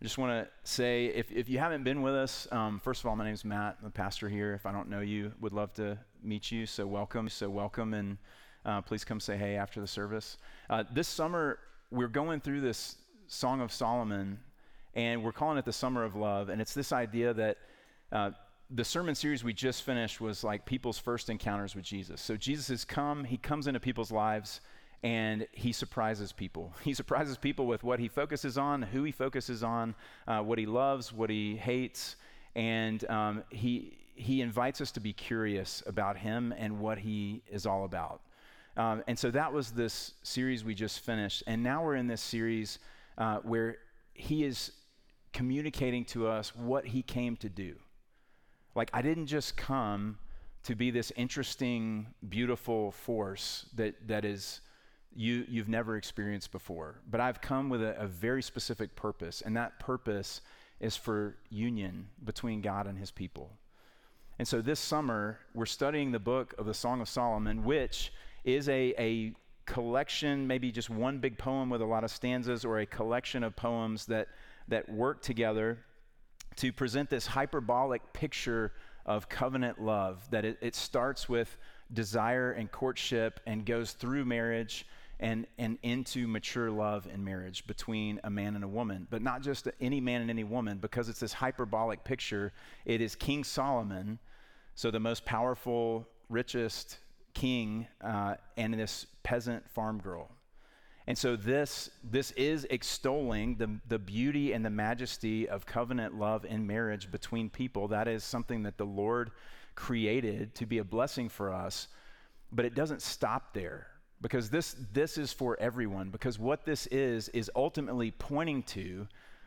I just want to say if, if you haven't been with us, um, first of all, my name is Matt, I'm the pastor here. If I don't know you, would love to meet you. So welcome. So welcome, and uh, please come say hey after the service. Uh, this summer, we're going through this Song of Solomon, and we're calling it the Summer of Love. And it's this idea that uh, the sermon series we just finished was like people's first encounters with Jesus. So Jesus has come, he comes into people's lives and he surprises people. He surprises people with what he focuses on, who he focuses on, uh, what he loves, what he hates, and um, he he invites us to be curious about him and what he is all about. Um, and so that was this series we just finished, and now we're in this series uh, where he is communicating to us what he came to do. Like I didn't just come to be this interesting, beautiful force that that is you, you've never experienced before. But I've come with a, a very specific purpose, and that purpose is for union between God and his people. And so this summer, we're studying the book of the Song of Solomon, which is a, a collection, maybe just one big poem with a lot of stanzas, or a collection of poems that, that work together to present this hyperbolic picture of covenant love. That it, it starts with desire and courtship and goes through marriage and, and into mature love and marriage between a man and a woman. But not just any man and any woman, because it's this hyperbolic picture. It is King Solomon, so the most powerful, richest king, uh, and this peasant farm girl. And so this, this is extolling the, the beauty and the majesty of covenant love and marriage between people. That is something that the Lord created to be a blessing for us. But it doesn't stop there because this, this is for everyone. Because what this is, is ultimately pointing to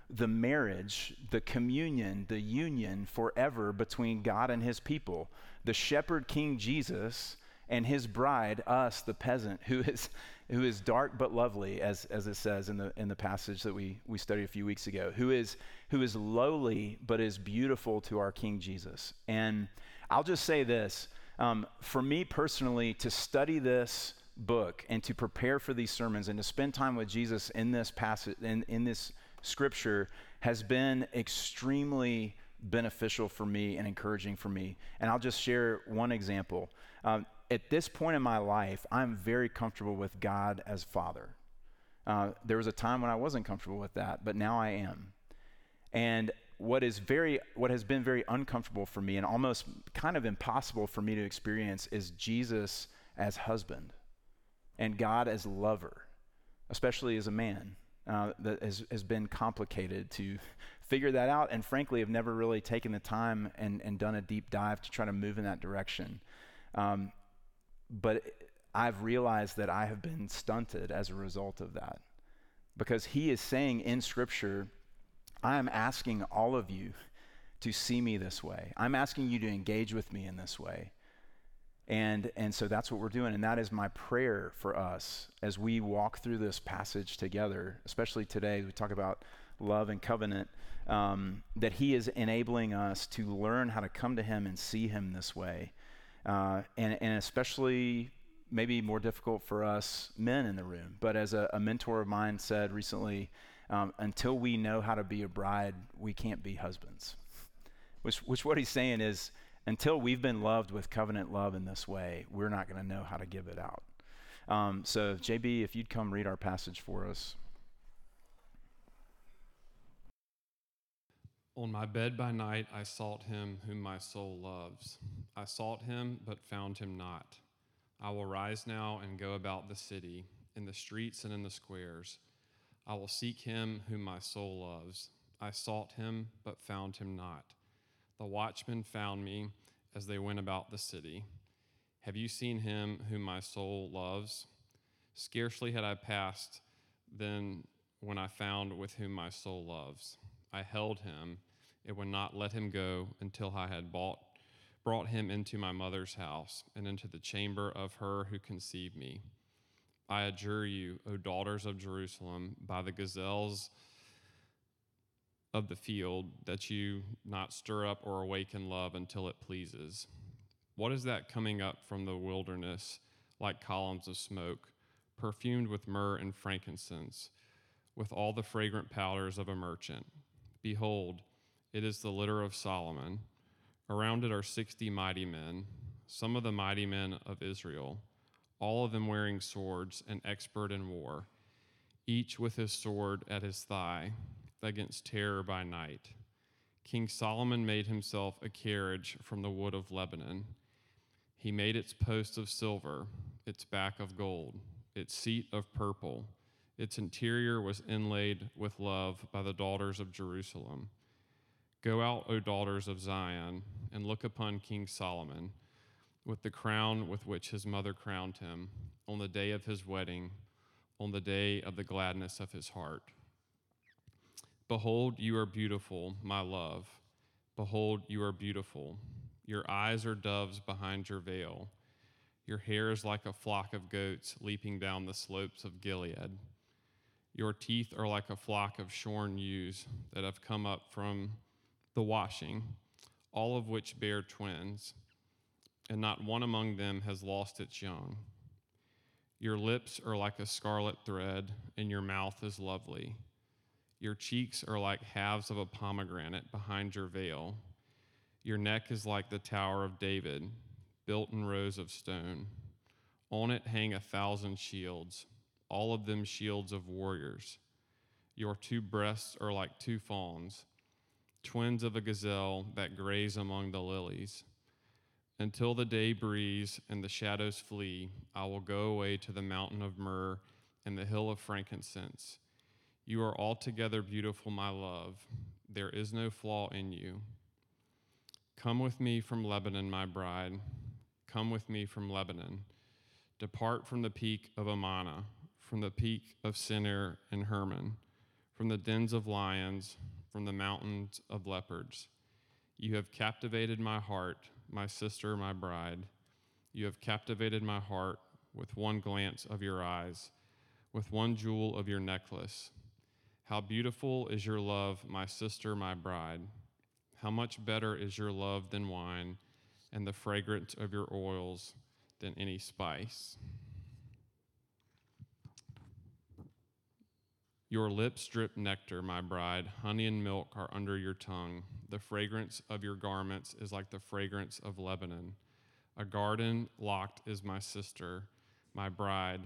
the marriage, the communion, the union forever between God and his people. The shepherd king Jesus and his bride, us, the peasant, who is, who is dark but lovely, as, as it says in the, in the passage that we, we studied a few weeks ago, who is, who is lowly but is beautiful to our King Jesus. And I'll just say this um, for me personally, to study this book and to prepare for these sermons and to spend time with Jesus in this passage, in, in this scripture, has been extremely beneficial for me and encouraging for me. And I'll just share one example. Um, at this point in my life, I'm very comfortable with God as Father. Uh, there was a time when I wasn't comfortable with that, but now I am. And what is very what has been very uncomfortable for me and almost kind of impossible for me to experience is Jesus as husband and God as lover, especially as a man. Uh, that has, has been complicated to figure that out, and frankly, have never really taken the time and, and done a deep dive to try to move in that direction. Um, but I've realized that I have been stunted as a result of that. Because he is saying in Scripture, I am asking all of you to see me this way. I'm asking you to engage with me in this way. And, and so that's what we're doing. And that is my prayer for us as we walk through this passage together, especially today. We talk about love and covenant, um, that He is enabling us to learn how to come to Him and see Him this way. Uh, and, and especially maybe more difficult for us men in the room. But as a, a mentor of mine said recently, um, until we know how to be a bride, we can't be husbands. Which, which what he's saying is until we've been loved with covenant love in this way, we're not going to know how to give it out. Um, so, JB, if you'd come read our passage for us. On my bed by night, I sought him whom my soul loves. I sought him, but found him not. I will rise now and go about the city, in the streets and in the squares. I will seek him whom my soul loves. I sought him, but found him not. The watchmen found me as they went about the city. Have you seen him whom my soul loves? Scarcely had I passed then when I found with whom my soul loves. I held him it would not let him go until I had bought, brought him into my mother's house and into the chamber of her who conceived me. I adjure you, O daughters of Jerusalem, by the gazelles of the field that you not stir up or awaken love until it pleases. What is that coming up from the wilderness like columns of smoke, perfumed with myrrh and frankincense, with all the fragrant powders of a merchant? Behold, it is the litter of Solomon. Around it are sixty mighty men, some of the mighty men of Israel, all of them wearing swords and expert in war, each with his sword at his thigh, against terror by night. King Solomon made himself a carriage from the wood of Lebanon. He made its posts of silver, its back of gold, its seat of purple. Its interior was inlaid with love by the daughters of Jerusalem. Go out, O daughters of Zion, and look upon King Solomon with the crown with which his mother crowned him on the day of his wedding, on the day of the gladness of his heart. Behold, you are beautiful, my love. Behold, you are beautiful. Your eyes are doves behind your veil. Your hair is like a flock of goats leaping down the slopes of Gilead. Your teeth are like a flock of shorn ewes that have come up from the washing, all of which bear twins, and not one among them has lost its young. Your lips are like a scarlet thread, and your mouth is lovely. Your cheeks are like halves of a pomegranate behind your veil. Your neck is like the Tower of David, built in rows of stone. On it hang a thousand shields, all of them shields of warriors. Your two breasts are like two fawns twins of a gazelle that graze among the lilies. Until the day breeze and the shadows flee, I will go away to the mountain of myrrh and the hill of frankincense. You are altogether beautiful, my love. There is no flaw in you. Come with me from Lebanon, my bride. Come with me from Lebanon. Depart from the peak of Amana, from the peak of Senir and Hermon, from the dens of lions, from the mountains of leopards. You have captivated my heart, my sister, my bride. You have captivated my heart with one glance of your eyes, with one jewel of your necklace. How beautiful is your love, my sister, my bride. How much better is your love than wine, and the fragrance of your oils than any spice. Your lips drip nectar, my bride. Honey and milk are under your tongue. The fragrance of your garments is like the fragrance of Lebanon. A garden locked is my sister, my bride,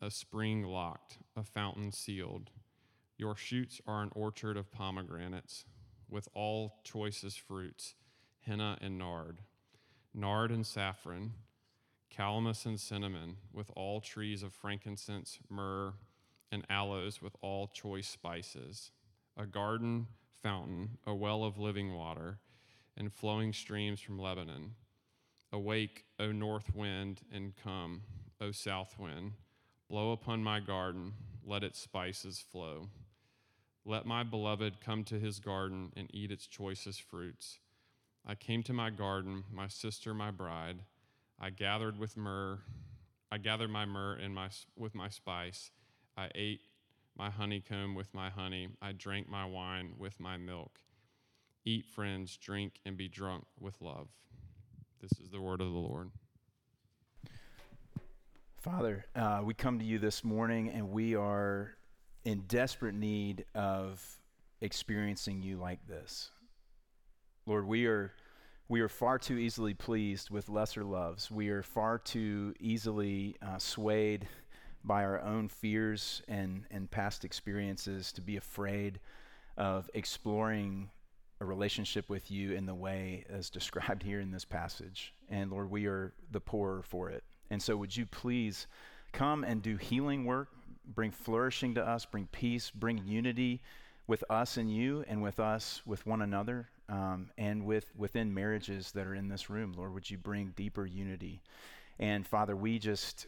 a spring locked, a fountain sealed. Your shoots are an orchard of pomegranates, with all choicest fruits, henna and nard, nard and saffron, calamus and cinnamon, with all trees of frankincense, myrrh, and aloes with all choice spices, a garden fountain, a well of living water, and flowing streams from Lebanon. Awake, O north wind, and come, O south wind. Blow upon my garden, let its spices flow. Let my beloved come to his garden and eat its choicest fruits. I came to my garden, my sister, my bride. I gathered with myrrh. I gathered my myrrh and my, with my spice I ate my honeycomb with my honey. I drank my wine with my milk. Eat, friends, drink, and be drunk with love. This is the word of the Lord. Father, uh, we come to you this morning and we are in desperate need of experiencing you like this. Lord, we are we are far too easily pleased with lesser loves. We are far too easily uh, swayed by our own fears and, and past experiences to be afraid of exploring a relationship with you in the way as described here in this passage. And Lord, we are the poorer for it. And so, would you please come and do healing work, bring flourishing to us, bring peace, bring unity with us and you, and with us with one another, um, and with within marriages that are in this room. Lord, would you bring deeper unity? And Father, we just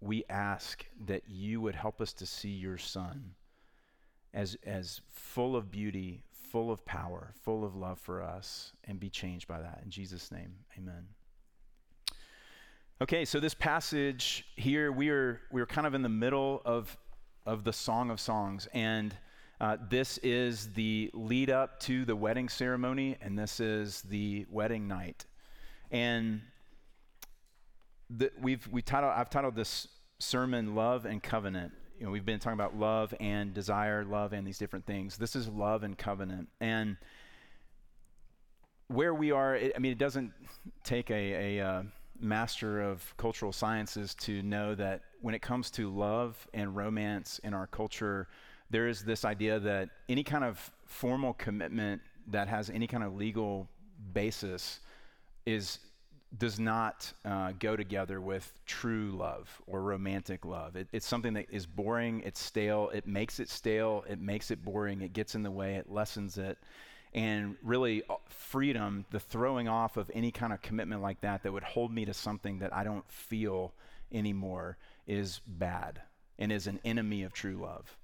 we ask that you would help us to see your Son as, as full of beauty, full of power, full of love for us, and be changed by that. In Jesus' name, amen. Okay, so this passage here, we are, we are kind of in the middle of, of the Song of Songs, and uh, this is the lead up to the wedding ceremony, and this is the wedding night. And the, we've we titled I've titled this sermon "Love and Covenant." you know, we've been talking about love and desire, love and these different things. This is love and covenant. And where we are, it, I mean, it doesn't take a, a uh, master of cultural sciences to know that when it comes to love and romance in our culture, there is this idea that any kind of formal commitment that has any kind of legal basis is does not uh, go together with true love or romantic love. It, it's something that is boring, it's stale, it makes it stale, it makes it boring, it gets in the way, it lessens it. And really, uh, freedom, the throwing off of any kind of commitment like that that would hold me to something that I don't feel anymore is bad and is an enemy of true love.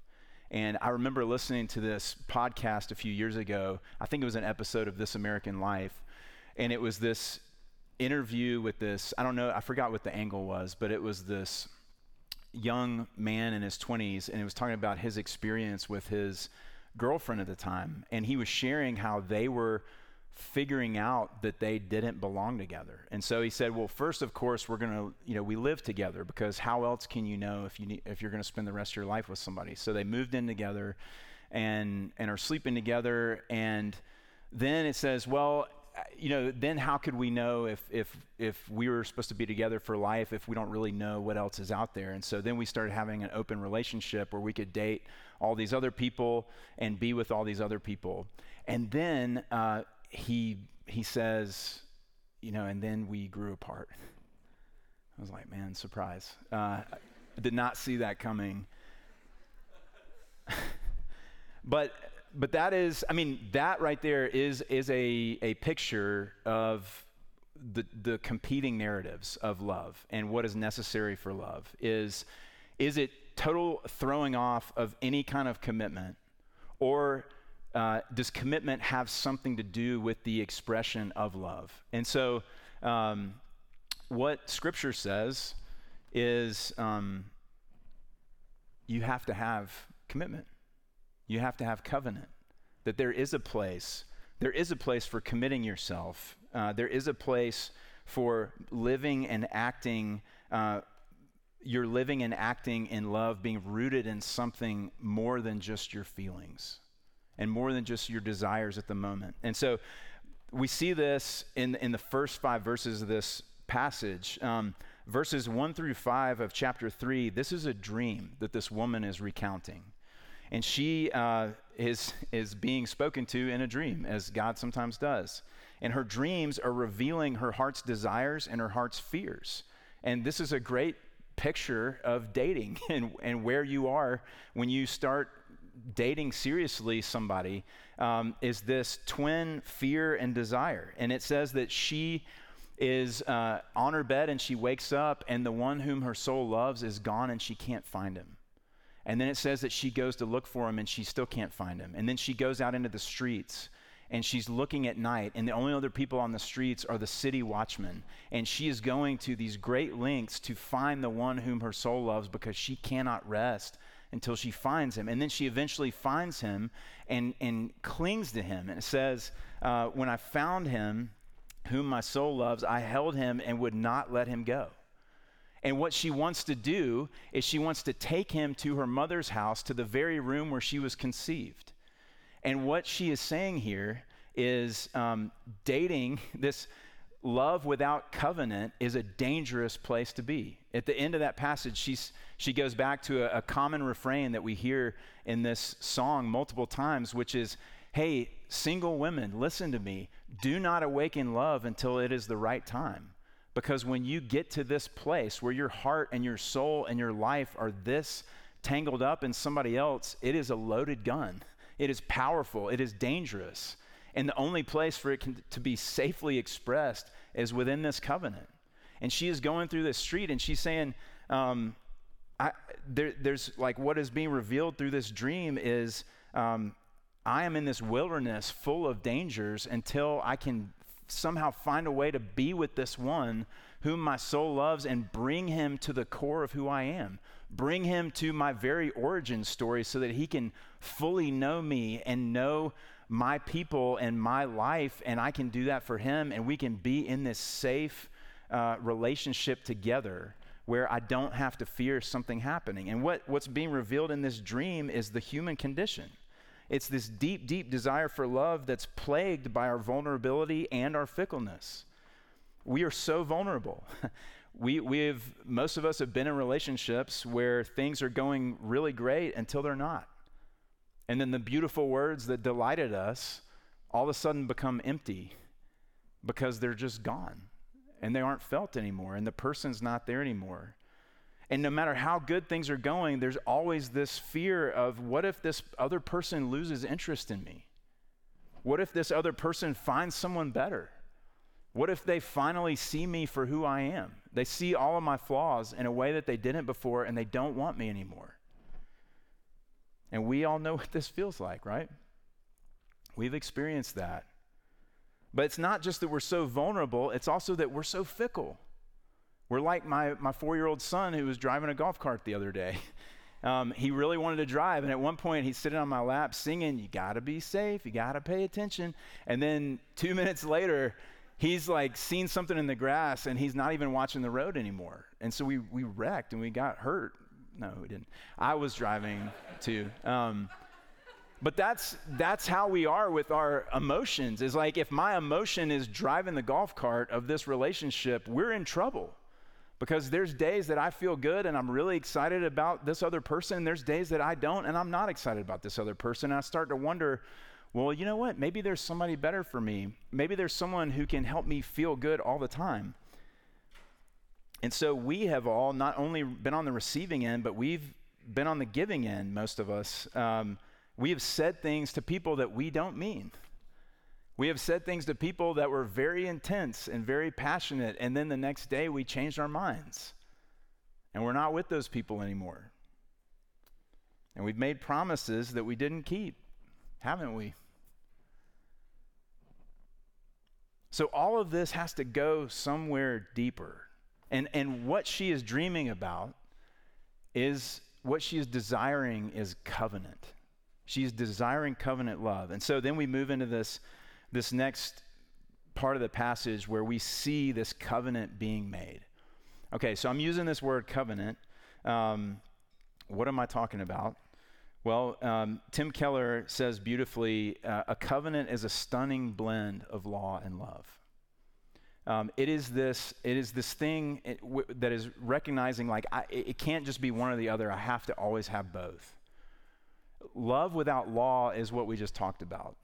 And I remember listening to this podcast a few years ago. I think it was an episode of This American Life. And it was this interview with this, I don't know, I forgot what the angle was, but it was this young man in his 20s, and he was talking about his experience with his girlfriend at the time. And he was sharing how they were figuring out that they didn't belong together. And so he said, "Well, first of course, we're going to, you know, we live together because how else can you know if you if you're going to spend the rest of your life with somebody?" So they moved in together and and are sleeping together and then it says, "Well, you know, then how could we know if, if, if we were supposed to be together for life if we don't really know what else is out there? And so then we started having an open relationship where we could date all these other people and be with all these other people. And then uh, he, he says, you know, and then we grew apart. I was like, man, surprise. Uh, I did not see that coming. but but that is, I mean, that right there is, is a, a picture of the, the competing narratives of love and what is necessary for love. Is, is it total throwing off of any kind of commitment? Or uh, does commitment have something to do with the expression of love? And so, um, what Scripture says is um, you have to have commitment. You have to have covenant. That there is a place, there is a place for committing yourself. Uh, there is a place for living and acting. Uh, you're living and acting in love, being rooted in something more than just your feelings and more than just your desires at the moment. And so we see this in, in the first five verses of this passage. Um, verses one through five of chapter three, this is a dream that this woman is recounting and she uh, is, is being spoken to in a dream, as God sometimes does. And her dreams are revealing her heart's desires and her heart's fears. And this is a great picture of dating and, and where you are when you start dating seriously somebody um, is this twin fear and desire. And it says that she is uh, on her bed and she wakes up, and the one whom her soul loves is gone and she can't find him. And then it says that she goes to look for him and she still can't find him. And then she goes out into the streets and she's looking at night, and the only other people on the streets are the city watchmen. And she is going to these great lengths to find the one whom her soul loves because she cannot rest until she finds him. And then she eventually finds him and, and clings to him. And it says, uh, When I found him, whom my soul loves, I held him and would not let him go. And what she wants to do is she wants to take him to her mother's house, to the very room where she was conceived. And what she is saying here is um, dating this love without covenant is a dangerous place to be. At the end of that passage, she's, she goes back to a, a common refrain that we hear in this song multiple times, which is, Hey, single women, listen to me. Do not awaken love until it is the right time. Because when you get to this place where your heart and your soul and your life are this tangled up in somebody else, it is a loaded gun. It is powerful, it is dangerous. And the only place for it can, to be safely expressed is within this covenant. And she is going through this street and she's saying, um, I, there, there's like what is being revealed through this dream is um, I am in this wilderness full of dangers until I can somehow find a way to be with this one whom my soul loves and bring him to the core of who I am. Bring him to my very origin story so that he can fully know me and know my people and my life, and I can do that for him, and we can be in this safe uh, relationship together where I don't have to fear something happening. And what, what's being revealed in this dream is the human condition. It's this deep, deep desire for love that's plagued by our vulnerability and our fickleness. We are so vulnerable. we, we've, most of us have been in relationships where things are going really great until they're not. And then the beautiful words that delighted us all of a sudden become empty because they're just gone and they aren't felt anymore and the person's not there anymore. And no matter how good things are going, there's always this fear of what if this other person loses interest in me? What if this other person finds someone better? What if they finally see me for who I am? They see all of my flaws in a way that they didn't before and they don't want me anymore. And we all know what this feels like, right? We've experienced that. But it's not just that we're so vulnerable, it's also that we're so fickle. We're like my, my four year old son who was driving a golf cart the other day. Um, he really wanted to drive, and at one point he's sitting on my lap singing, You gotta be safe, you gotta pay attention. And then two minutes later, he's like seen something in the grass and he's not even watching the road anymore. And so we, we wrecked and we got hurt. No, we didn't. I was driving too. Um, but that's that's how we are with our emotions. Is like if my emotion is driving the golf cart of this relationship, we're in trouble. Because there's days that I feel good and I'm really excited about this other person. There's days that I don't and I'm not excited about this other person. And I start to wonder, well, you know what? Maybe there's somebody better for me. Maybe there's someone who can help me feel good all the time. And so we have all not only been on the receiving end, but we've been on the giving end, most of us. Um, we have said things to people that we don't mean. We have said things to people that were very intense and very passionate, and then the next day we changed our minds. And we're not with those people anymore. And we've made promises that we didn't keep, haven't we? So all of this has to go somewhere deeper. And, and what she is dreaming about is what she is desiring is covenant. She's desiring covenant love. And so then we move into this, this next part of the passage where we see this covenant being made. Okay, so I'm using this word covenant. Um, what am I talking about? Well, um, Tim Keller says beautifully uh, a covenant is a stunning blend of law and love. Um, it is this it is this thing it, w- that is recognizing like I, it can't just be one or the other i have to always have both Love without law is what we just talked about.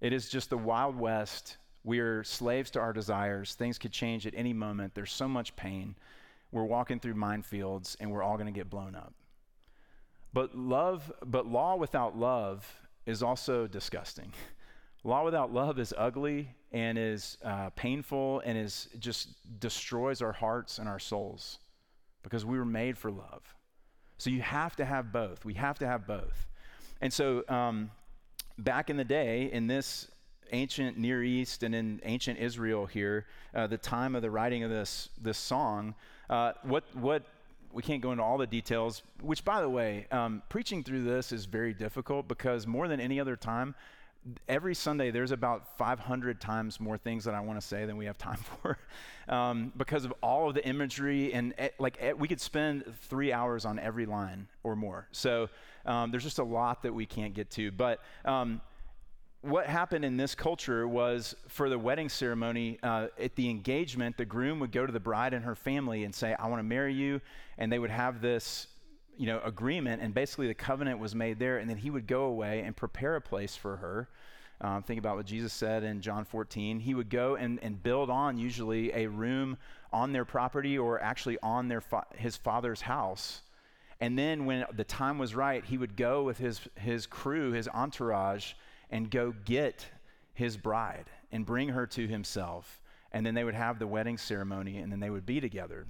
It is just the Wild West. We're slaves to our desires. Things could change at any moment. There's so much pain. We're walking through minefields and we're all going to get blown up. But love, but law without love is also disgusting. law without love is ugly and is uh, painful and is just destroys our hearts and our souls because we were made for love. So you have to have both. We have to have both. And so, um, back in the day, in this ancient Near East and in ancient Israel here, uh, the time of the writing of this this song, uh, what what we can't go into all the details. Which, by the way, um, preaching through this is very difficult because more than any other time, every Sunday there's about 500 times more things that I want to say than we have time for, um, because of all of the imagery and eh, like eh, we could spend three hours on every line or more. So um, there's just a lot that we can't get to. But um, what happened in this culture was for the wedding ceremony, uh, at the engagement, the groom would go to the bride and her family and say, I want to marry you. And they would have this you know, agreement, and basically the covenant was made there, and then he would go away and prepare a place for her. Um, think about what Jesus said in John 14. He would go and, and build on usually a room on their property or actually on their fa- his father's house. And then when the time was right, he would go with his, his crew, his entourage, and go get his bride and bring her to himself. And then they would have the wedding ceremony and then they would be together.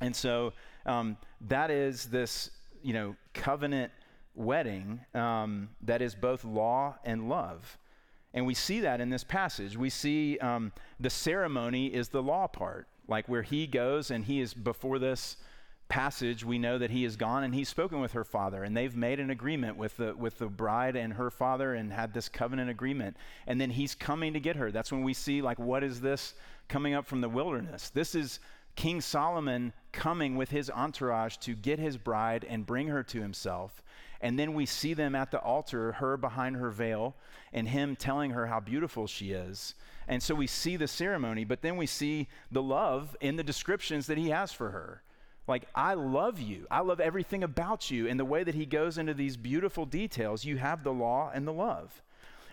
And so um, that is this, you know, covenant wedding um, that is both law and love. And we see that in this passage. We see um, the ceremony is the law part, like where he goes and he is before this passage, we know that he has gone and he's spoken with her father, and they've made an agreement with the, with the bride and her father and had this covenant agreement. And then he's coming to get her. That's when we see, like, what is this coming up from the wilderness? This is King Solomon coming with his entourage to get his bride and bring her to himself. And then we see them at the altar, her behind her veil, and him telling her how beautiful she is. And so we see the ceremony, but then we see the love in the descriptions that he has for her. Like, I love you. I love everything about you. And the way that he goes into these beautiful details, you have the law and the love.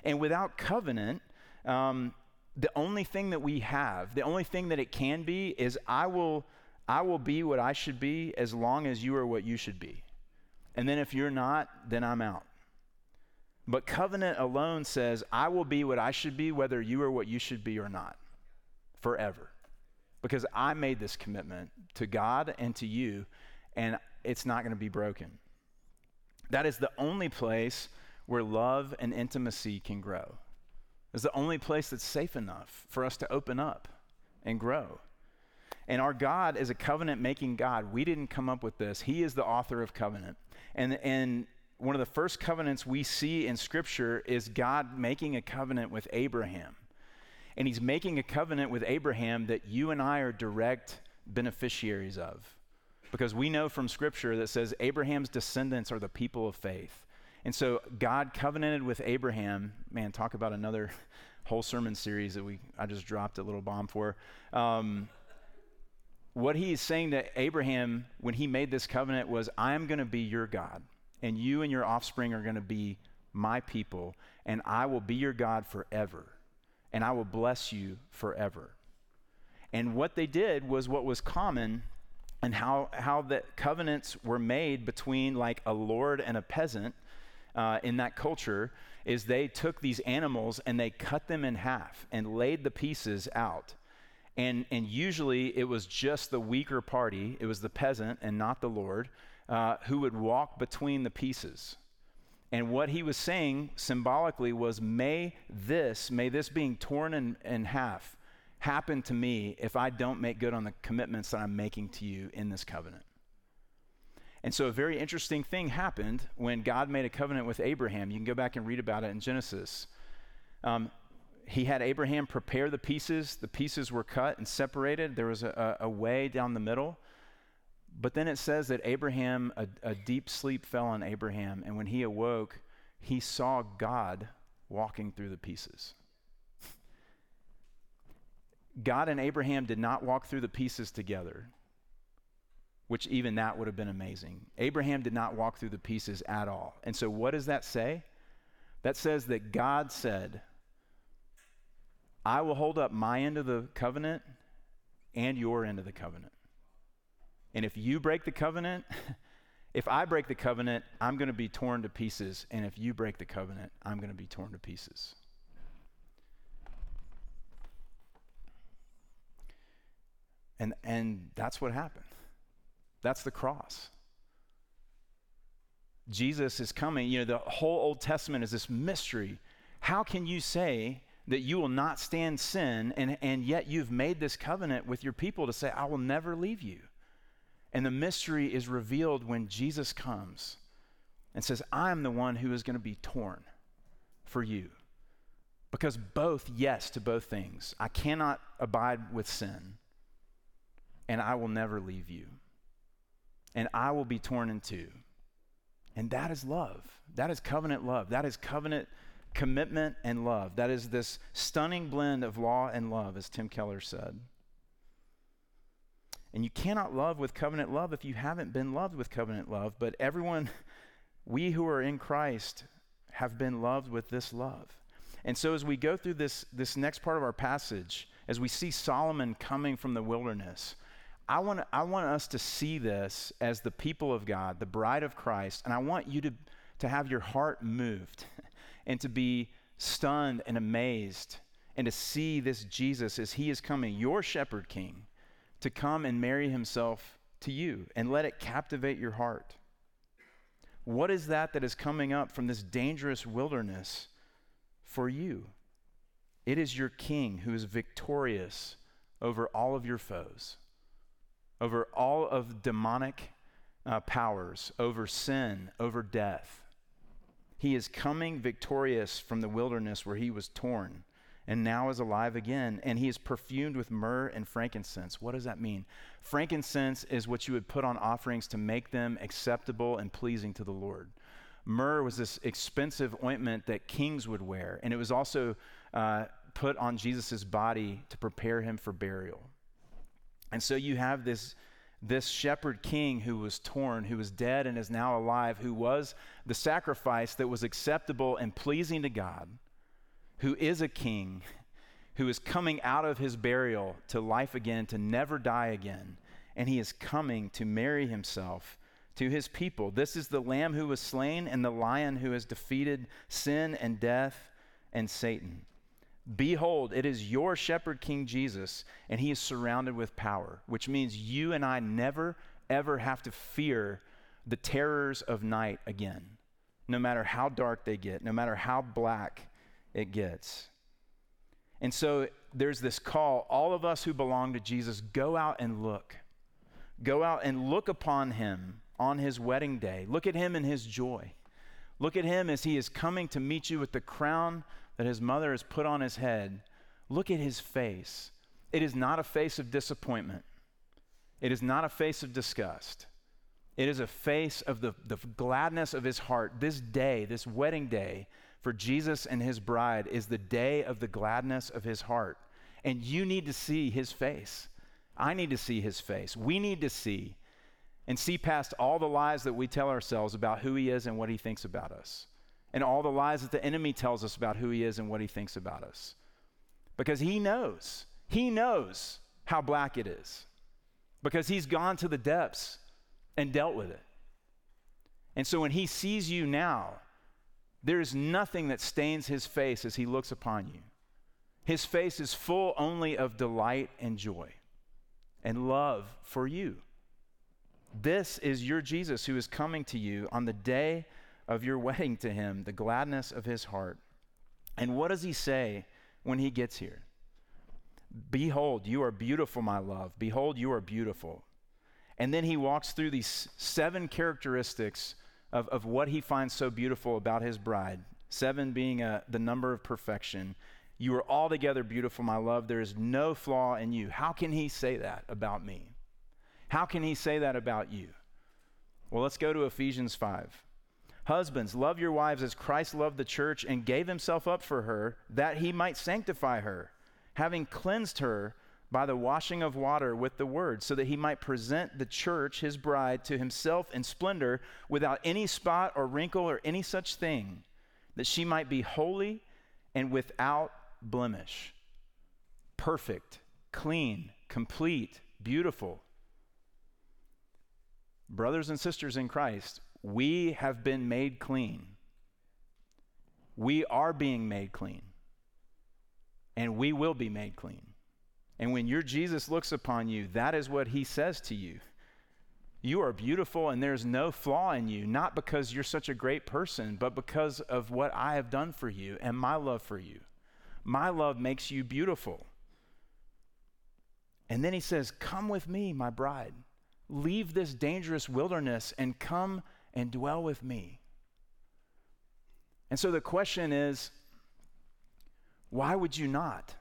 And without covenant, um, the only thing that we have, the only thing that it can be is I will, I will be what I should be as long as you are what you should be. And then if you're not, then I'm out. But covenant alone says, I will be what I should be, whether you are what you should be or not, forever. Because I made this commitment to God and to you, and it's not going to be broken. That is the only place where love and intimacy can grow. It's the only place that's safe enough for us to open up and grow. And our God is a covenant making God. We didn't come up with this, He is the author of covenant. And, and one of the first covenants we see in Scripture is God making a covenant with Abraham. And He's making a covenant with Abraham that you and I are direct beneficiaries of. Because we know from Scripture that says Abraham's descendants are the people of faith. And so God covenanted with Abraham. Man, talk about another whole sermon series that we I just dropped a little bomb for. Um, what he is saying to Abraham when he made this covenant was, I am going to be your God, and you and your offspring are going to be my people, and I will be your God forever, and I will bless you forever. And what they did was what was common and how, how the covenants were made between like a lord and a peasant uh, in that culture is they took these animals and they cut them in half and laid the pieces out. And, and usually it was just the weaker party, it was the peasant and not the Lord, uh, who would walk between the pieces. And what he was saying symbolically was, may this, may this being torn in, in half, happen to me if I don't make good on the commitments that I'm making to you in this covenant. And so a very interesting thing happened when God made a covenant with Abraham. You can go back and read about it in Genesis. Um, he had Abraham prepare the pieces. The pieces were cut and separated. There was a, a, way down the middle. But then it says that Abraham, a, a deep sleep fell on Abraham. And when he awoke, he saw God walking through the pieces. God and Abraham did not walk through the pieces together which even that would have been amazing. Abraham did not walk through the pieces at all. And so, what does that say? That says that God said, I will hold up my end of the covenant and your end of the covenant. And if you break the covenant, if I break the covenant, I'm going to be torn to pieces. And if you break the covenant, I'm going to be torn to pieces. And, and that's what happened. That's the cross. Jesus is coming. You know, the whole Old Testament is this mystery. How can you say that you will not stand sin and, and yet you've made this covenant with your people to say, I will never leave you? And the mystery is revealed when Jesus comes and says, I am the one who is going to be torn for you. Because both, yes to both things. I cannot abide with sin, and I will never leave you and I will be torn in two. And that is love. That is covenant love. That is covenant commitment and love. That is this stunning blend of law and love, as Tim Keller said. And you cannot love with covenant love if you haven't been loved with covenant love. But everyone, we who are in Christ, have been loved with this love. And so as we go through this, this next part of our passage, as we see Solomon coming from the wilderness, I want, I want us to see this as the people of God, the bride of Christ, and I want you to, to have your heart moved and to be stunned and amazed and to see this Jesus as he is coming, your shepherd king, to come and marry himself to you and let it captivate your heart. What is that that is coming up from this dangerous wilderness for you? It is your king who is victorious over all of your foes over all of demonic uh, powers, over sin, over death. He is coming victorious from the wilderness where he was torn and now is alive again, and he is perfumed with myrrh and frankincense. What does that mean? Frankincense is what you would put on offerings to make them acceptable and pleasing to the Lord. Myrrh was this expensive ointment that kings would wear, and it was also uh, put on Jesus' body to prepare him for burial. And so you have this, this shepherd king who was torn, who was dead and is now alive, who was the sacrifice that was acceptable and pleasing to God who is a king, who is coming out of his burial to life again, to never die again. And he is coming to marry himself to his people. This is the lamb who was slain and the lion who has defeated sin and death and Satan. Behold, it is your shepherd, King Jesus, and he is surrounded with power, which means you and I never, ever have to fear the terrors of night again, no matter how dark they get, no matter how black it gets. And so there's this call all of us who belong to Jesus, go out and look. Go out and look upon him on his wedding day. Look at him in his joy. Look at him as he is coming to meet you with the crown that his mother has put on his head. Look at his face. It is not a face of disappointment, it is not a face of disgust. It is a face of the, the gladness of his heart. This day, this wedding day, for Jesus and his bride is the day of the gladness of his heart. And you need to see his face. I need to see his face. We need to see and see past all the lies that we tell ourselves about who he is and what he thinks about us, and all the lies that the enemy tells us about who he is and what he thinks about us. Because he knows, he knows how black it is, because he's gone to the depths and dealt with it. And so when he sees you now, there is nothing that stains his face as he looks upon you. His face is full only of delight and joy and love for you. This is your Jesus who is coming to you on the day of your wedding to him, the gladness of his heart. And what does he say when he gets here? Behold, you are beautiful, my love. Behold, you are beautiful. And then he walks through these seven characteristics of, of what he finds so beautiful about his bride. Seven being a, uh, the number of perfection. You are altogether beautiful, my love. There is no flaw in you. How can he say that about me? How can he say that about you? Well, let's go to Ephesians 5. Husbands, love your wives as Christ loved the church and gave himself up for her, that he might sanctify her, having cleansed her by the washing of water with the word, so that he might present the church, his bride, to himself in splendor, without any spot or wrinkle or any such thing, that she might be holy and without blemish, perfect, clean, complete, beautiful. Brothers and sisters in Christ, we have been made clean. We are being made clean. And we will be made clean. And when your Jesus looks upon you, that is what he says to you. You are beautiful and there's no flaw in you, not because you're such a great person, but because of what I have done for you and my love for you. My love makes you beautiful. And then he says, Come with me, my bride. Leave this dangerous wilderness and come and dwell with me. And so the question is, why would you not?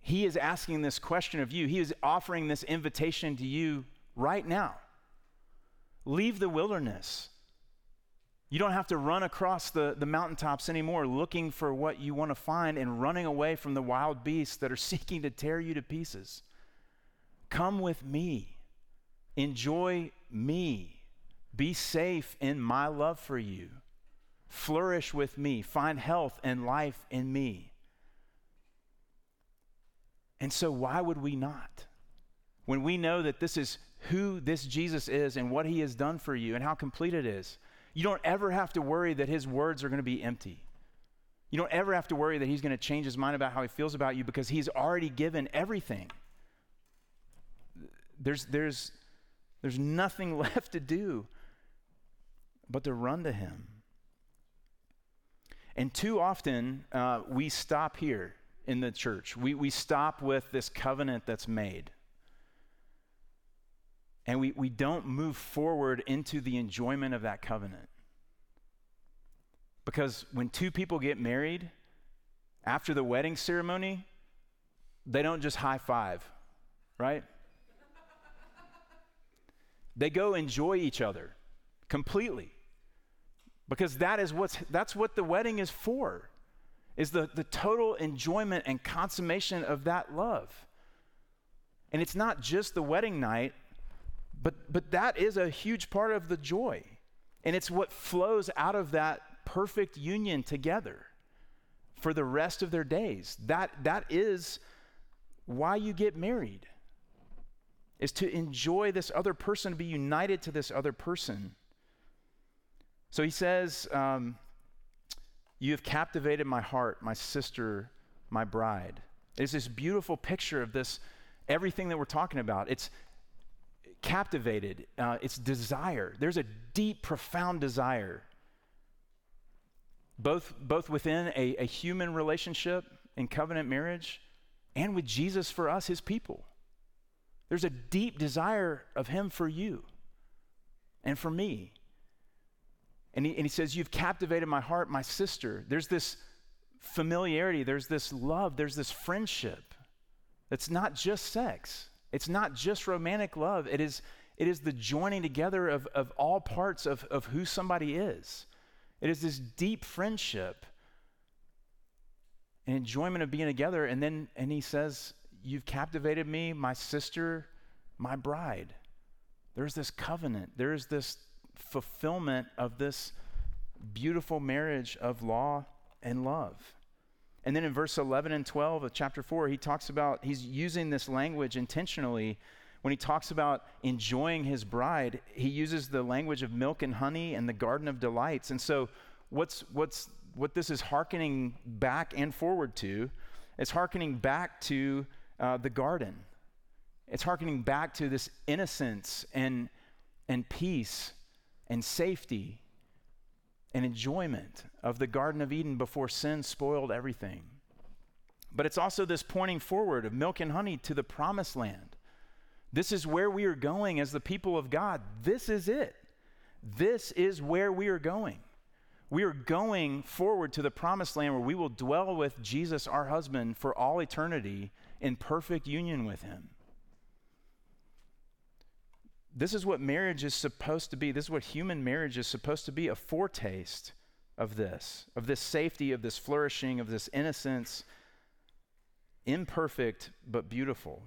He is asking this question of you. He is offering this invitation to you right now. Leave the wilderness. You don't have to run across the, the mountaintops anymore looking for what you want to find and running away from the wild beasts that are seeking to tear you to pieces. Come with me. Enjoy me. Be safe in my love for you. Flourish with me. Find health and life in me. And so, why would we not? When we know that this is who this Jesus is and what he has done for you and how complete it is, you don't ever have to worry that his words are going to be empty. You don't ever have to worry that he's going to change his mind about how he feels about you because he's already given everything. There's, there's, there's nothing left to do but to run to him. And too often, uh, we stop here in the church. We, we stop with this covenant that's made. And we, we don't move forward into the enjoyment of that covenant. Because when two people get married, after the wedding ceremony, they don't just high five, right? they go enjoy each other completely. Because that is what's that's what the wedding is for. Is the, the total enjoyment and consummation of that love. And it's not just the wedding night, but but that is a huge part of the joy. And it's what flows out of that perfect union together for the rest of their days. That, that is why you get married, is to enjoy this other person, to be united to this other person. So he says, um, You have captivated my heart, my sister, my bride. It's this beautiful picture of this, everything that we're talking about. It's captivated, uh, it's desire. There's a deep, profound desire both, both within a, a human relationship in covenant marriage and with Jesus for us, his people. There's a deep desire of him for you and for me. And he, and he says, You've captivated my heart, my sister. There's this familiarity, there's this love, there's this friendship that's not just sex, it's not just romantic love. It is, it is the joining together of, of all parts of, of who somebody is. It is this deep friendship and enjoyment of being together. And then, and he says, You've captivated me, my sister, my bride. There's this covenant, there's this fulfillment of this beautiful marriage of law and love. And then in verse 11 and 12 of chapter 4, he talks about, he's using this language intentionally when he talks about enjoying his bride, he uses the language of milk and honey and the garden of delights. And so, what's, what's, what this is hearkening back and forward to is hearkening back to uh, the garden. It's hearkening back to this innocence and, and peace and safety and enjoyment of the Garden of Eden before sin spoiled everything. But it's also this pointing forward of milk and honey to the promised land this is where we are going as the people of God. This is it. This is where we are going. We are going forward to the promised land where we will dwell with Jesus, our husband, for all eternity in perfect union with him. This is what marriage is supposed to be. This is what human marriage is supposed to be a foretaste of this, of this safety, of this flourishing, of this innocence, imperfect but beautiful.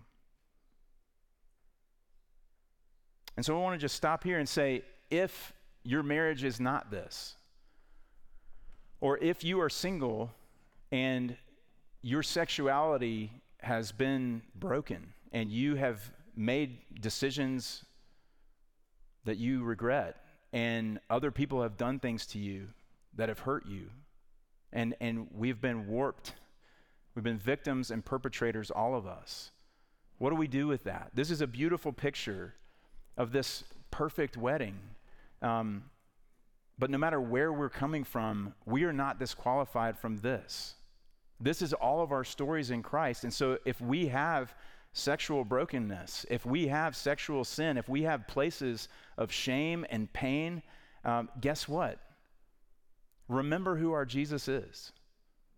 And so I want to just stop here and say if your marriage is not this, or if you are single and your sexuality has been broken and you have made decisions that you regret and other people have done things to you that have hurt you and and we've been warped we've been victims and perpetrators all of us what do we do with that this is a beautiful picture of this perfect wedding. Um, but no matter where we're coming from, we are not disqualified from this. This is all of our stories in Christ. And so if we have sexual brokenness, if we have sexual sin, if we have places of shame and pain, um, guess what? Remember who our Jesus is.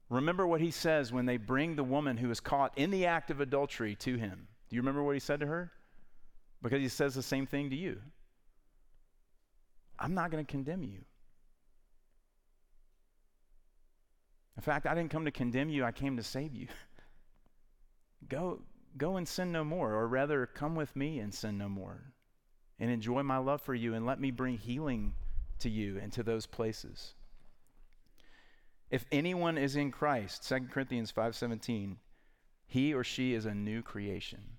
Remember what he says when they bring the woman who is caught in the act of adultery to him. Do you remember what he said to her? because he says the same thing to you. I'm not going to condemn you. In fact, I didn't come to condemn you, I came to save you. go, go and sin no more, or rather, come with me and sin no more, and enjoy my love for you, and let me bring healing to you and to those places. If anyone is in Christ, 2 Corinthians 5:17, he or she is a new creation.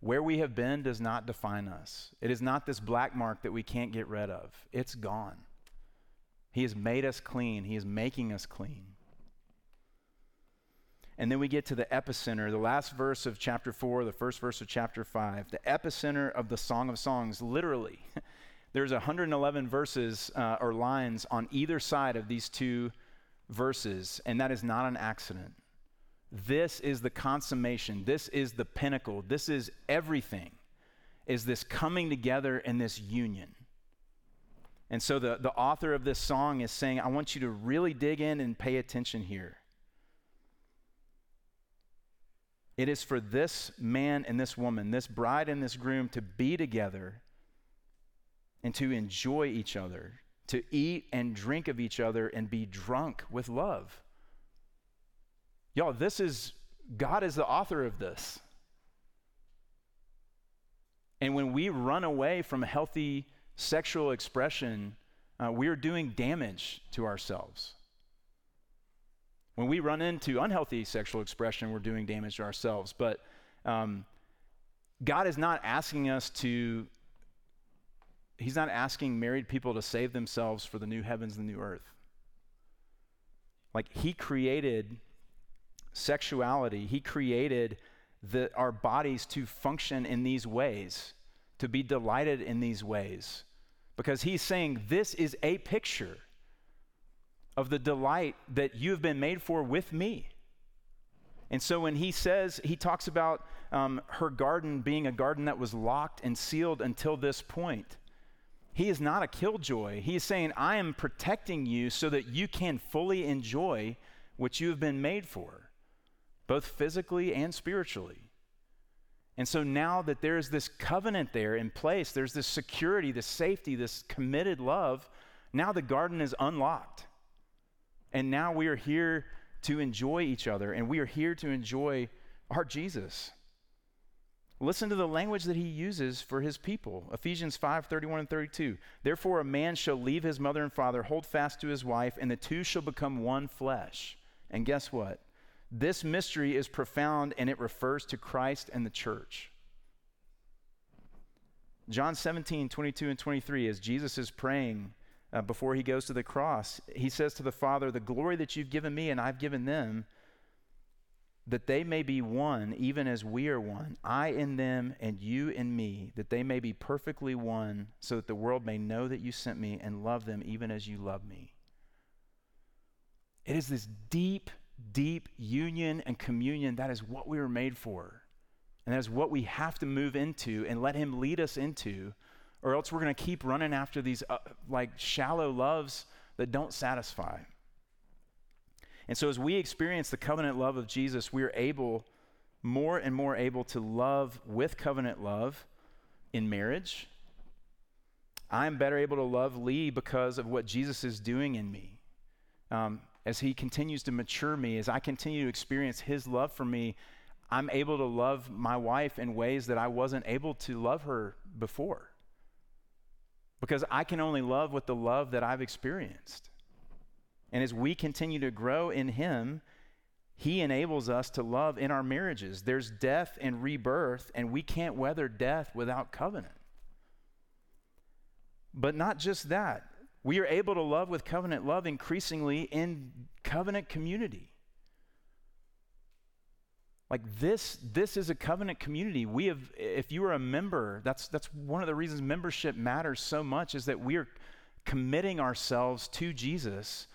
Where we have been does not define us. It is not this black mark that we can't get rid of. It's gone. He has made us clean, He is making us clean. And then we get to the epicenter, the last verse of chapter 4, the first verse of chapter 5, the epicenter of the Song of Songs, literally. There's 111 verses uh, or lines on either side of these two verses, and that is not an accident. This is the consummation. This is the pinnacle. This is everything. Is this coming together in this union? And so the, the author of this song is saying, I want you to really dig in and pay attention here. It is for this man and this woman, this bride and this groom, to be together and to enjoy each other, to eat and drink of each other and be drunk with love. Y'all, this is, God is the author of this. And when we run away from healthy sexual expression, uh, we're doing damage to ourselves. When we run into unhealthy sexual expression, we're doing damage to ourselves. But um, God is not asking us to, He's not asking married people to save themselves for the new heavens and the new earth. Like, He created sexuality, He created the, our bodies to function in these ways, to be delighted in these ways. Because He's saying this is a picture of the delight that you've been made for with me. And so when he says, he talks about um, her garden being a garden that was locked and sealed until this point. He is not a killjoy. He is saying, I am protecting you so that you can fully enjoy what you have been made for, both physically and spiritually. And so now that there is this covenant there in place, there's this security, this safety, this committed love, now the garden is unlocked. And now we are here to enjoy each other, and we are here to enjoy our Jesus. Listen to the language that he uses for his people. Ephesians 5 31 and 32. Therefore, a man shall leave his mother and father, hold fast to his wife, and the two shall become one flesh. And guess what? This mystery is profound and it refers to Christ and the church. John 17, 22 and 23, as Jesus is praying uh, before he goes to the cross. He says to the Father, The glory that you've given me and I've given them, that they may be one, even as we are one, I in them and you in me, that they may be perfectly one, so that the world may know that you sent me and love them even as you love me. It is this deep, deep union and communion that is what we were made for. And that is what we have to move into and let Him lead us into or else we're going to keep running after these uh, like shallow loves that don't satisfy. And so as we experience the covenant love of Jesus, we are able more and more able to love with covenant love in marriage. I'm better able to love Lee because of what Jesus is doing in me. Um, as he continues to mature me, as I continue to experience his love for me, I'm able to love my wife in ways that I wasn't able to love her before because I can only love with the love that I've experienced. And as we continue to grow in Him, He enables us to love in our marriages. There's death and rebirth, and we can't weather death without covenant. But not just that, we are able to love with covenant love increasingly in covenant community. Like this, this is a covenant community. We have, if you are a member, that's that's one of the reasons membership matters so much is that we are committing ourselves to Jesus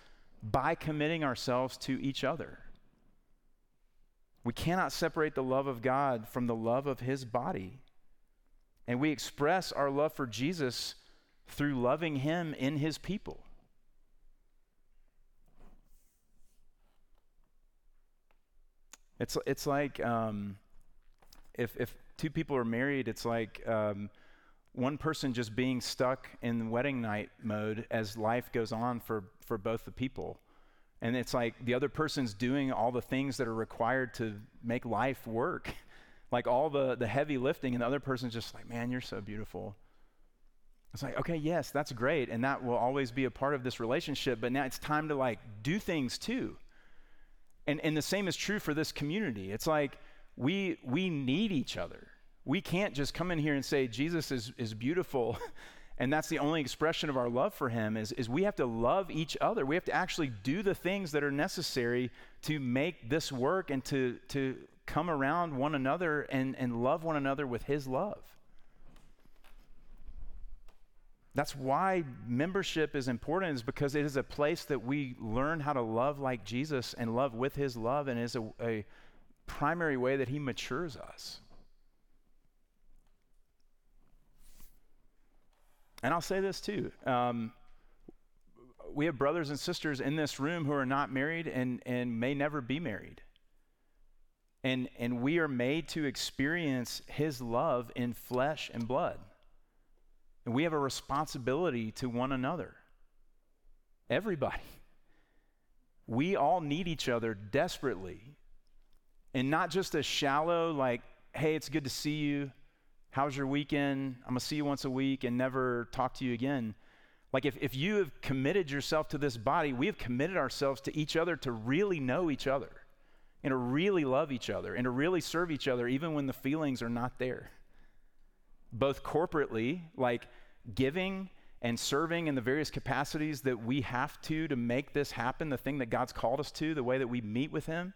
by committing ourselves to each other. We cannot separate the love of God from the love of his body. And we express our love for Jesus through loving him in his people. It's, it's like um, if, if two people are married, it's like um, one person just being stuck in wedding night mode as life goes on for, for both the people. And it's like the other person's doing all the things that are required to make life work, like all the, the heavy lifting, and the other person's just like, man, you're so beautiful. It's like, okay, yes, that's great, and that will always be a part of this relationship, but now it's time to like do things too. And, and the same is true for this community. It's like we, we need each other. We can't just come in here and say Jesus is, is beautiful and that's the only expression of our love for him is, is we have to love each other. We have to actually do the things that are necessary to make this work and to, to come around one another and, and love one another with his love. That's why membership is important, is because it is a place that we learn how to love like Jesus and love with his love, and is a, a primary way that he matures us. And I'll say this too. Um, we have brothers and sisters in this room who are not married and, and may never be married. And, and we are made to experience his love in flesh and blood. And we have a responsibility to one another. Everybody. We all need each other desperately. And not just a shallow, like, hey, it's good to see you. How's your weekend? I'm going to see you once a week and never talk to you again. Like, if, if you have committed yourself to this body, we have committed ourselves to each other to really know each other and to really love each other and to really serve each other, even when the feelings are not there. Both corporately, like giving and serving in the various capacities that we have to to make this happen, the thing that God's called us to, the way that we meet with Him,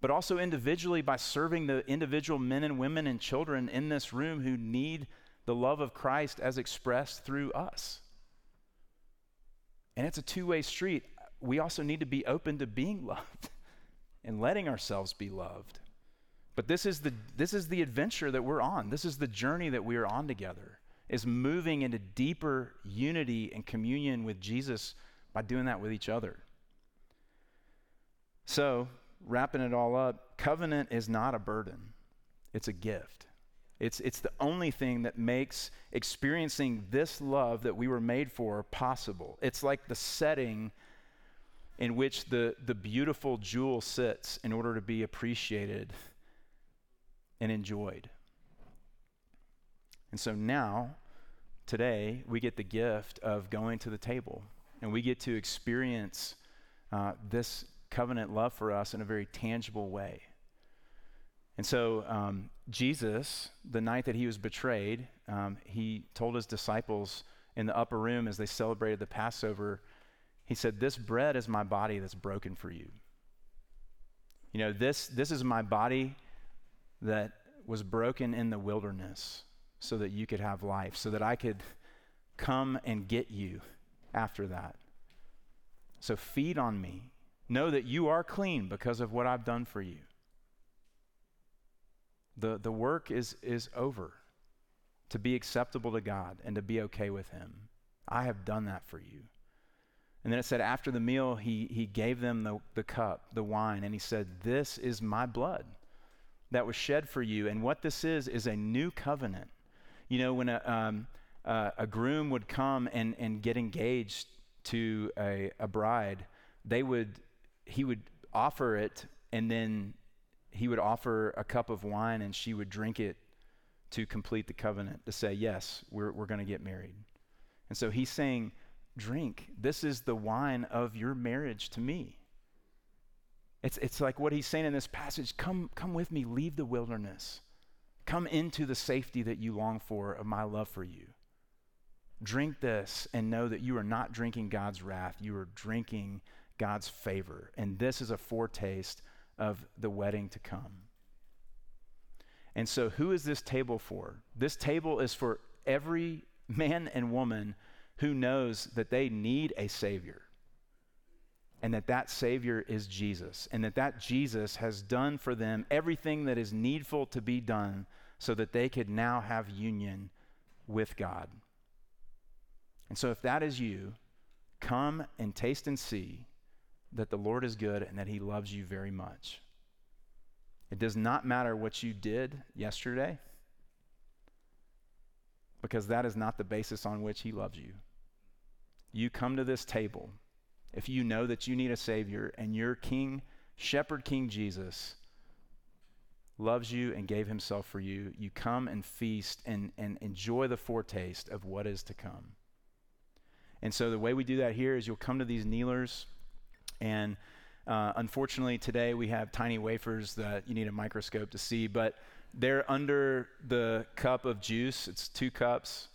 but also individually by serving the individual men and women and children in this room who need the love of Christ as expressed through us. And it's a two way street. We also need to be open to being loved and letting ourselves be loved. But this is the, this is the adventure that we're on. This is the journey that we are on together, is moving into deeper unity and communion with Jesus by doing that with each other. So, wrapping it all up, covenant is not a burden, it's a gift. It's, it's the only thing that makes experiencing this love that we were made for possible. It's like the setting in which the, the beautiful jewel sits in order to be appreciated and enjoyed. And so now, today, we get the gift of going to the table and we get to experience uh, this covenant love for us in a very tangible way. And so, um, Jesus, the night that he was betrayed, um, he told his disciples in the upper room as they celebrated the Passover, he said, This bread is my body that's broken for you. You know, this, this is my body that was broken in the wilderness so that you could have life, so that I could come and get you after that. So feed on me. Know that you are clean because of what I've done for you. The, the work is, is over to be acceptable to God and to be okay with Him. I have done that for you. And then it said, after the meal, he, he gave them the, the cup, the wine, and he said, This is my blood that was shed for you. And what this is, is a new covenant. You know, when a, um, uh, a groom would come and, and get engaged to a, a bride, they would, he would offer it, and then he would offer a cup of wine, and she would drink it to complete the covenant, to say, Yes, we're, we're going to get married. And so he's saying, drink. This is the wine of your marriage to me. It's, it's like what he's saying in this passage come, come with me, leave the wilderness. Come into the safety that you long for of my love for you. Drink this and know that you are not drinking God's wrath, you are drinking God's favor. And this is a foretaste of the wedding to come. And so, who is this table for? This table is for every man and woman who knows that they need a Savior and that that Savior is Jesus and that that Jesus has done for them everything that is needful to be done so that they could now have union with God. And so, if that is you, come and taste and see that the Lord is good and that He loves you very much. It does not matter what you did yesterday because that is not the basis on which He loves you. You come to this table if you know that you need a Savior and your King, Shepherd King Jesus, loves you and gave Himself for you. You come and feast and, and enjoy the foretaste of what is to come. And so the way we do that here is you'll come to these kneelers and uh, unfortunately, today we have tiny wafers that you need a microscope to see, but they're under the cup of juice. It's two cups.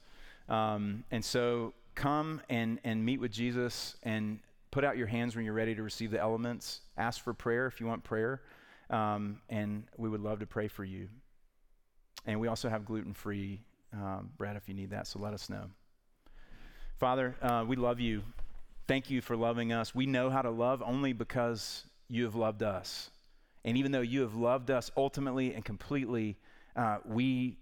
Um, and so come and, and meet with Jesus and put out your hands when you're ready to receive the elements. Ask for prayer if you want prayer. Um, and we would love to pray for you. And we also have gluten free um, bread if you need that, so let us know. Father, uh, we love you. Thank you for loving us. We know how to love only because you have loved us. And even though you have loved us ultimately and completely, uh, we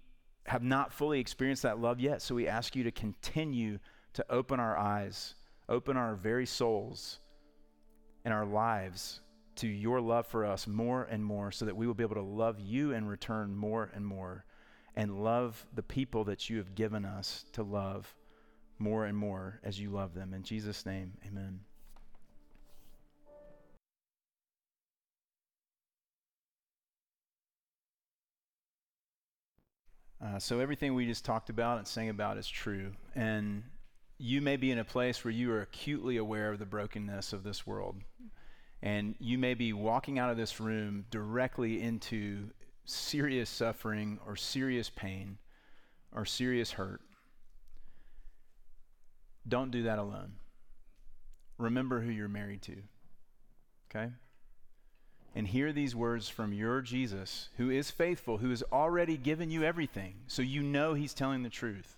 have not fully experienced that love yet. So we ask you to continue to open our eyes, Open our very souls and our lives to your love for us more and more so that we will be able to love you in return more and more and love the people that you have given us to love more and more as you love them. In Jesus' name, amen. Uh, so everything we just talked about and sang about is true. And you may be in a place where you are acutely aware of the brokenness of this world. And you may be walking out of this room directly into serious suffering or serious pain or serious hurt. Don't do that alone. Remember who you're married to. Okay? and hear these words from your Jesus, who is faithful, who has already given you everything, so you know he's telling the truth.